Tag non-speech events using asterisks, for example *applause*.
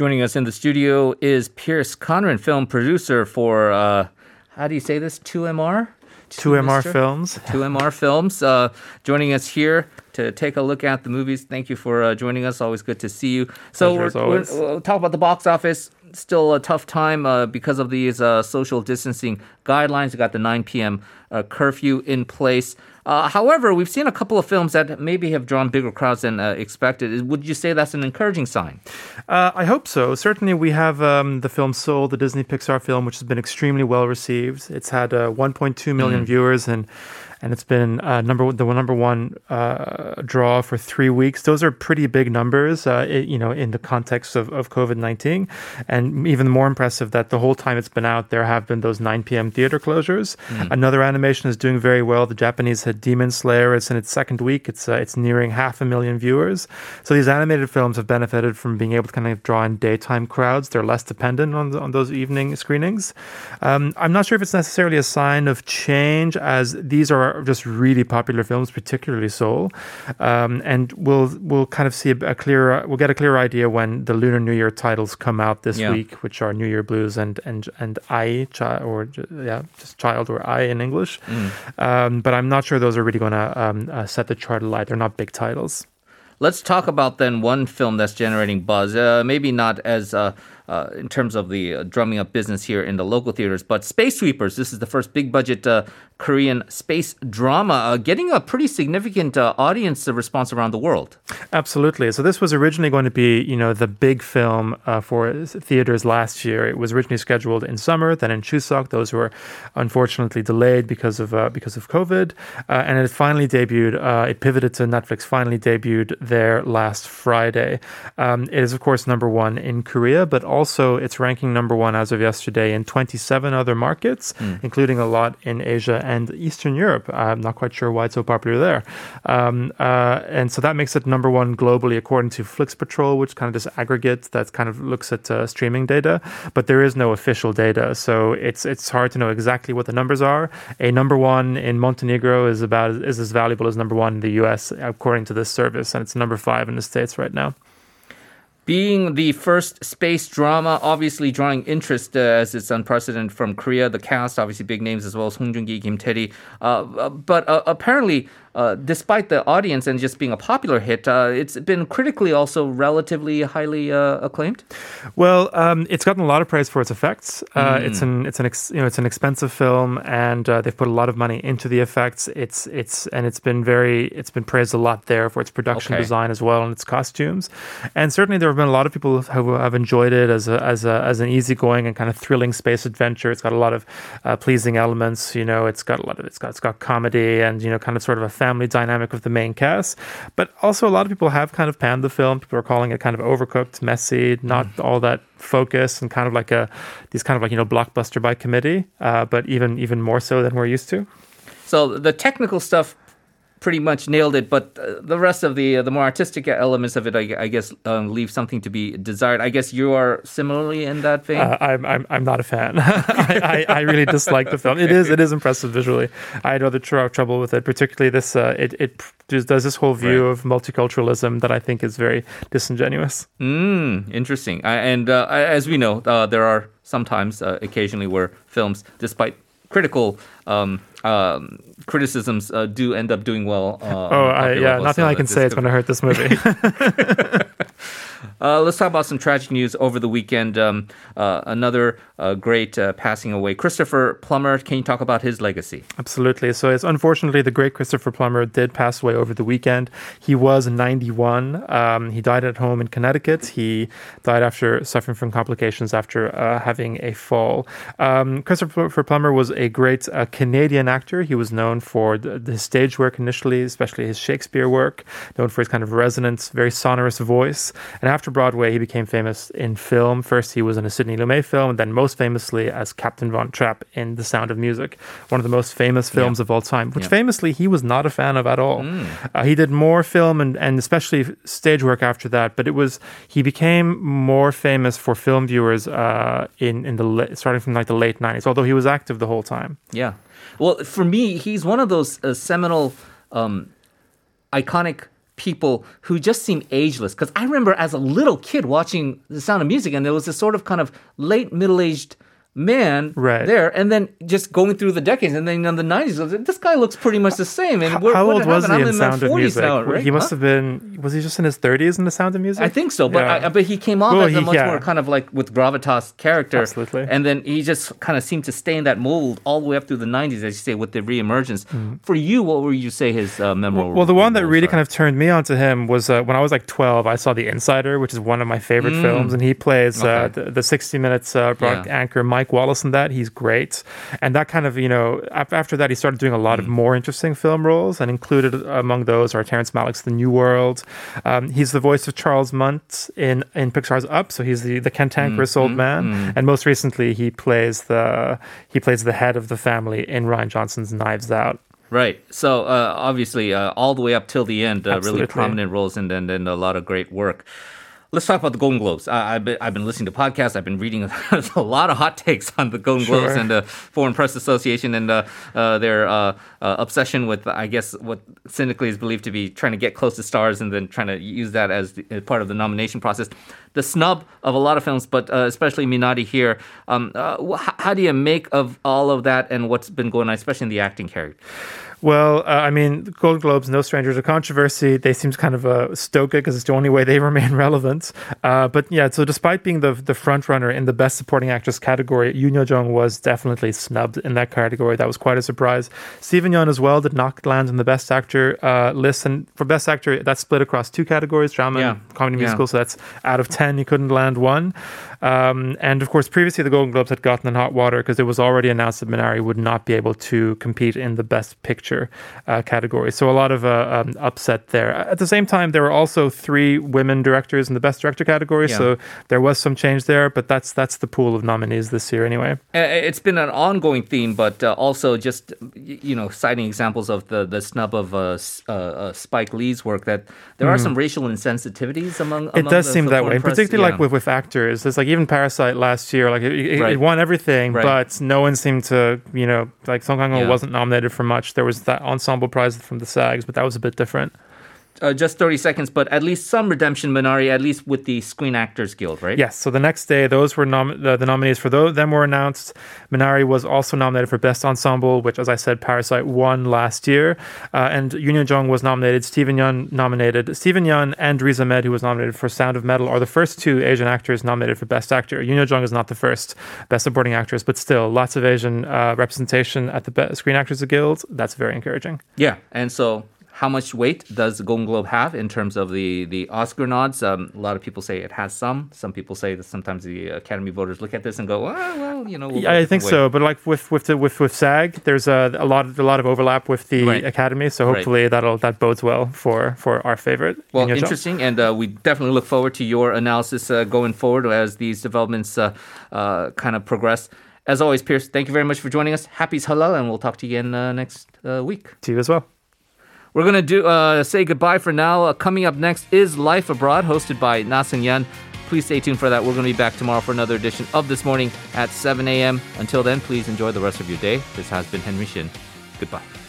Joining us in the studio is Pierce Conran, film producer for, uh, how do you say this? 2MR? 2MR Films. *laughs* 2MR Films. Uh, joining us here to take a look at the movies. Thank you for uh, joining us. Always good to see you. So, we're, we're, we'll talk about the box office. Still a tough time uh, because of these uh, social distancing guidelines. We got the 9 p.m. Uh, curfew in place. Uh, however, we've seen a couple of films that maybe have drawn bigger crowds than uh, expected. Would you say that's an encouraging sign? Uh, I hope so. Certainly, we have um, the film Soul, the Disney Pixar film, which has been extremely well received. It's had uh, 1.2 million viewers and and it's been uh, number the number one uh, draw for three weeks. Those are pretty big numbers, uh, i you know, in the context of, of COVID nineteen, and even more impressive that the whole time it's been out, there have been those 9 p.m. theater closures. Another animation is doing very well. The Japanese had Demon Slayer. It's in its second week. It's uh, it's nearing half a million viewers. So these animated films have benefited from being able to kind of draw in daytime crowds. They're less dependent on on those evening screenings. Um, I'm not sure if it's necessarily a sign of change, as these are just really popular films, particularly Soul, um, and we'll we'll kind of see a, a clearer we'll get a clearer idea when the Lunar New Year titles come out this Yeah. week, which are New Year Blues and and and I child or yeah just child or I in English. Um, but I'm not sure those are really going to um, uh, set the chart alight. They're not big titles. Let's talk about then one film that's generating buzz. Uh, maybe not as uh, uh, in terms of the uh, drumming up business here in the local theaters, but Space Sweepers. This is the first big budget uh, Korean space drama, uh, getting a pretty significant audience response around the world. Absolutely. So this was originally going to be, you know, the big film for theaters last year. It was originally scheduled in summer, then in Chuseok. Those were unfortunately delayed because of because of COVID, and it finally debuted. It pivoted to Netflix. Finally debuted there last Friday. Um, it is of course number one in Korea, but also it's ranking number one as of yesterday in 27 other markets, including a lot in Asia and Eastern Europe. I'm not quite sure why it's so popular there. Um, uh, and so that makes it number one globally, according to Flix Patrol, which kind of just aggregates that kind of looks at uh, streaming data. But there is no official data, so it's it's hard to know exactly what the numbers are. A number one in Montenegro is about is as valuable as number one in the U.S. according to this service, and it's number five in the states right now. Being the first space drama, obviously drawing interest uh, as it's unprecedented from Korea. The cast, obviously big names as well as Song Joong-ki, Kim Tae-ri. Uh, uh, but uh, apparently, uh, despite the audience and just being a popular hit, uh, it's been critically also relatively highly uh, acclaimed. Well, um, it's gotten a lot of praise for its effects. Uh, It's an it's an ex, you know it's an expensive film, and uh, they've put a lot of money into the effects. It's it's and it's been very it's been praised a lot there for its production Okay. design as well and its costumes. And certainly there have been a lot of people who have enjoyed it as a, as a, as an easygoing and kind of thrilling space adventure. It's got a lot of uh, pleasing elements. You know, it's got a lot of it's got it's got comedy and you know kind of sort of a family dynamic of the main cast. But also a lot of people have kind of panned the film. People are calling it kind of overcooked, messy, not all that focused, and kind of like a these kind of like you know blockbuster by committee. Uh, but even even more so than we're used to. So the technical stuff pretty much nailed it, but uh, the rest of the uh, the more artistic elements of it, I, I guess, um, leave something to be desired. I guess you are similarly in that vein. Uh, I'm, I'm I'm not a fan. *laughs* I, I, I really dislike the film. It is it is impressive visually. I had other tr- trouble with it, particularly this. Uh, it it just does this whole view Right. of multiculturalism that I think is very disingenuous. Mm, interesting. I, and uh, as we know, uh, there are sometimes, uh, occasionally, where films, despite critical um, um, criticisms, uh, do end up doing well. Uh, Oh, I, yeah, nothing I can say is going to hurt this movie. *laughs* *laughs* Uh, let's talk about some tragic news over the weekend. Um, uh, another uh, great uh, passing away, Christopher Plummer. Can you talk about his legacy? Absolutely. So it's unfortunately the great Christopher Plummer did pass away over the weekend. He was 91. Um, he died at home in Connecticut. He died after suffering from complications after uh, having a fall. Um, Christopher Plummer was a great uh, Canadian actor. He was known for the, the stage work initially, especially his Shakespeare work, known for his kind of resonant, very sonorous voice. And after Broadway, he became famous in film. First, he was in a Sidney Lumet film, and then most famously as Captain Von Trapp in The Sound of Music, one of the most famous films of all time, which Yeah. famously he was not a fan of at all. Uh, he did more film and, and especially stage work after that, but it was he became more famous for film viewers uh, in in the starting from like the late '90s. Although he was active the whole time. Yeah. Well, for me, he's one of those uh, seminal, um, iconic people who just seem ageless. Because I remember as a little kid watching The Sound of Music, and there was this sort of kind of late middle aged man Right. there, and then just going through the decades, and then in the nineties, this guy looks pretty much the same. And what, How old was he I'm in Sound of 40s Music? now, right? He must Huh? have been. Was he just in his 30s in The Sound of Music? I think so, but Yeah. I, but he came off Well, as a he- much yeah. more kind of like with gravitas character, Absolutely. and then he just kind of seemed to stay in that mold all the way up through the '90s, as you say, with the reemergence. For you, what would you say his uh, memorable? Mm. Well, the one that really are? kind of turned me onto him was uh, when I was like 12. I saw The Insider, which is one of my favorite films, and he plays uh, Mm. The, the 60 Minutes uh, broad- Yeah. anchor Mike Wallace in that. He's great, and that kind of you know after that he started doing a lot Mm. of more interesting film roles, and included among those are Terrence Malick's The New World. Um, he's the voice of Charles Muntz in in Pixar's Up, so he's the the cantankerous Mm, old man, and most recently he plays the he plays the head of the family in Rian Johnson's Knives Out. Right. So uh, obviously, uh, all the way up till the end, uh, really prominent roles and then and a lot of great work. Let's talk about the Golden Globes. I, I've, been, I've been listening to podcasts. I've been reading *laughs* a lot of hot takes on the Golden Globes and the Foreign Press Association and uh, uh, their uh, uh, obsession with, I guess, what cynically is believed to be trying to get close to stars and then trying to use that as the, as part of the nomination process. The snub of a lot of films, but uh, especially Minari here. Um, uh, wh- how do you make of all of that and what's been going on, especially in the acting category? Well, uh, I mean, the Golden Globes, no stranger to controversy. They seem kind of uh, stoke it because it's the only way they *laughs* remain relevant. Uh, but yeah, so despite being the the front runner in the Best Supporting Actress category, Yoon Yo Jung was definitely snubbed in that category. That was quite a surprise. Steven Yeun as well did not land in the Best Actor uh, list, and for Best Actor, that's split across two categories: drama Yeah. and comedy Yeah. musical. So that's out of ten, he couldn't land one. Um, and of course, previously the Golden Globes had gotten in hot water because it was already announced that Minari would not be able to compete in the Best Picture uh, category. So a lot of uh, um, upset there. At the same time, there were also three women directors in the Best Director category, Yeah. so there was some change there. But that's that's the pool of nominees this year, anyway. Uh, It's been an ongoing theme, but uh, also just you know citing examples of the the snub of uh, uh, Spike Lee's work that there are some racial insensitivities among. Mm. It does the- seem the that way, press. particularly like with, with actors. It's like even Parasite last year, like it, it, Right. it won everything, Right. but no one seemed to, you know, like Song Kang-ho Yeah. wasn't nominated for much. There was that ensemble prize from the SAGs, but that was a bit different. Uh, just thirty seconds, but at least some redemption, Minari, at least with the Screen Actors Guild, right? Yes. So the next day, those were nom- the, the nominees for those, them were announced. Minari was also nominated for Best Ensemble, which, as I said, Parasite won last year. Uh, and Yoon Jung was nominated. Steven Yeun nominated. Steven Yeun and Riz Ahmed, who was nominated for Sound of Metal, are the first two Asian actors nominated for Best Actor. Yoon Jung is not the first Best Supporting Actress, but still, lots of Asian uh, representation at the Be- Screen Actors Guild. That's very encouraging. Yeah, and so how much weight does the Golden Globe have in terms of the the Oscar nods? Um, a lot of people say it has some. Some people say that sometimes the Academy voters look at this and go, "Well, well, you know." We'll Yeah, I think way." so, but like with with the, with with SAG, there's a, a lot of, a lot of overlap with the Right. academy. So Right. hopefully that'll that bodes well for for our favorite. Well, Yo-jung. interesting, and uh, we definitely look forward to your analysis uh, going forward as these developments uh, uh, kind of progress. As always, Pierce, thank you very much for joining us. Happy Seollal, and we'll talk to you again uh, next uh, week. To you as well. We're gonna do uh, say goodbye for now. Uh, coming up next is Life Abroad, hosted by Na Seung Yan. Please stay tuned for that. We're gonna be back tomorrow for another edition of This Morning at 7 a.m. Until then, please enjoy the rest of your day. This has been Henry Shin. Goodbye.